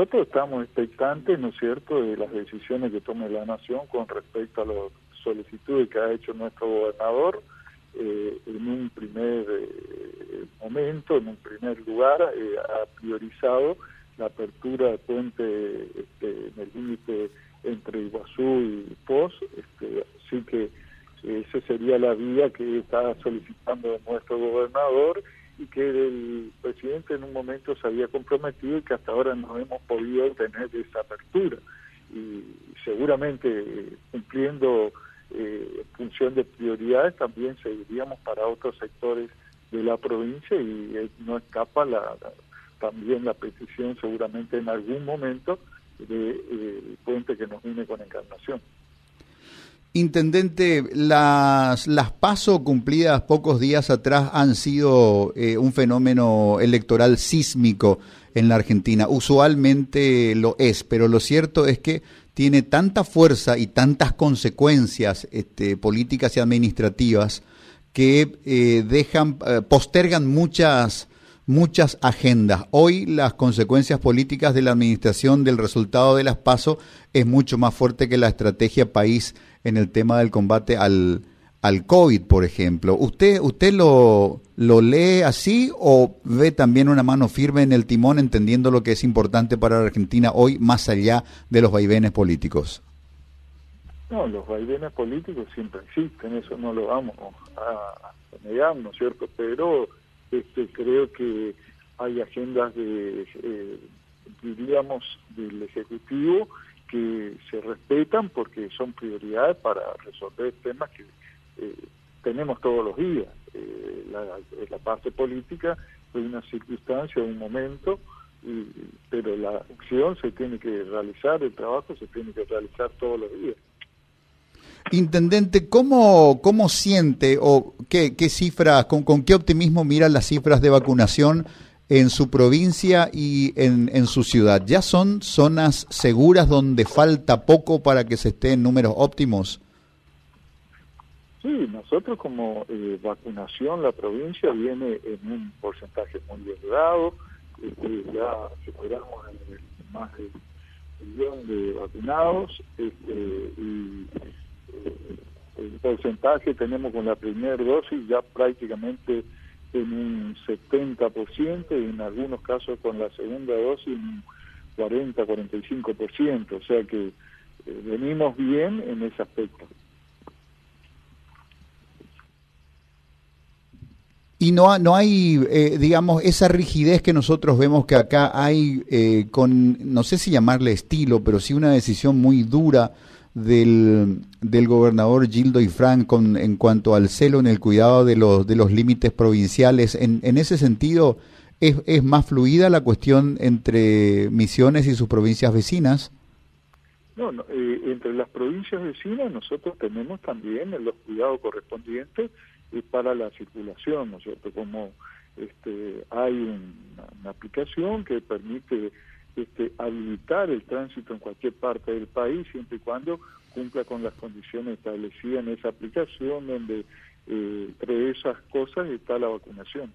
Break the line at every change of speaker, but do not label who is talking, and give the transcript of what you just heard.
nosotros estamos expectantes, ¿no es cierto?, de las decisiones que tome la Nación con respecto a las solicitudes que ha hecho nuestro gobernador. Eh, en un primer eh, momento, en un primer lugar, eh, ha priorizado la apertura de puente este, en el límite entre Iguazú y Pos, este, así que esa sería la vía que está solicitando nuestro gobernador y que el presidente en un momento se había comprometido y que hasta ahora no hemos podido tener esa apertura. Y seguramente cumpliendo eh, función de prioridades también seguiríamos para otros sectores de la provincia y eh, no escapa la, también la petición seguramente en algún momento de eh, puente que nos une con Encarnación.
Intendente, las, las pasos cumplidas pocos días atrás han sido eh, un fenómeno electoral sísmico en la Argentina. Usualmente lo es, pero lo cierto es que tiene tanta fuerza y tantas consecuencias este, políticas y administrativas que eh, dejan, eh, postergan muchas, muchas agendas. Hoy las consecuencias políticas de la administración del resultado de las PASO es mucho más fuerte que la estrategia país en el tema del combate al, al COVID, por ejemplo. ¿Usted, usted lo, lo lee así o ve también una mano firme en el timón entendiendo lo que es importante para la Argentina hoy más allá de los vaivenes políticos?
No, los vaivenes políticos siempre existen, eso no lo vamos a, negar, ¿no es cierto? Pero este, creo que hay agendas de, eh, diríamos, del Ejecutivo que se respetan porque son prioridades para resolver temas que eh, tenemos todos los días. Eh, la, la, parte política es una circunstancia, un momento, pero la acción se tiene que realizar, el trabajo se tiene que realizar todos los días.
Intendente, ¿cómo, cómo siente o qué, qué cifras, con, con qué optimismo mira las cifras de vacunación en su provincia y en, en, su ciudad? ¿Ya son zonas seguras donde falta poco para que se esté en números óptimos?
Sí, nosotros como eh, vacunación, la provincia viene en un porcentaje muy elevado, este, ya superamos el, más de un millón de vacunados este, y eh, el porcentaje tenemos con la primera dosis ya prácticamente en un 70% y en algunos casos con la segunda dosis en un 40-45%, o sea que eh, venimos bien en ese aspecto.
Y no, no hay, eh, digamos, esa rigidez que nosotros vemos que acá hay eh, con, no sé si llamarle estilo, pero sí una decisión muy dura del, del gobernador Gildo y con, en cuanto al celo en el cuidado de los, de los límites provinciales. En, en ese sentido, ¿es, ¿es más fluida la cuestión entre Misiones y sus provincias vecinas?
No, eh, entre las provincias vecinas nosotros tenemos también los cuidados correspondientes para la circulación, ¿no es cierto? Como este, hay una aplicación que permite este, habilitar el tránsito en cualquier parte del país siempre y cuando cumpla con las condiciones establecidas en esa aplicación donde eh, entre esas cosas está la vacunación.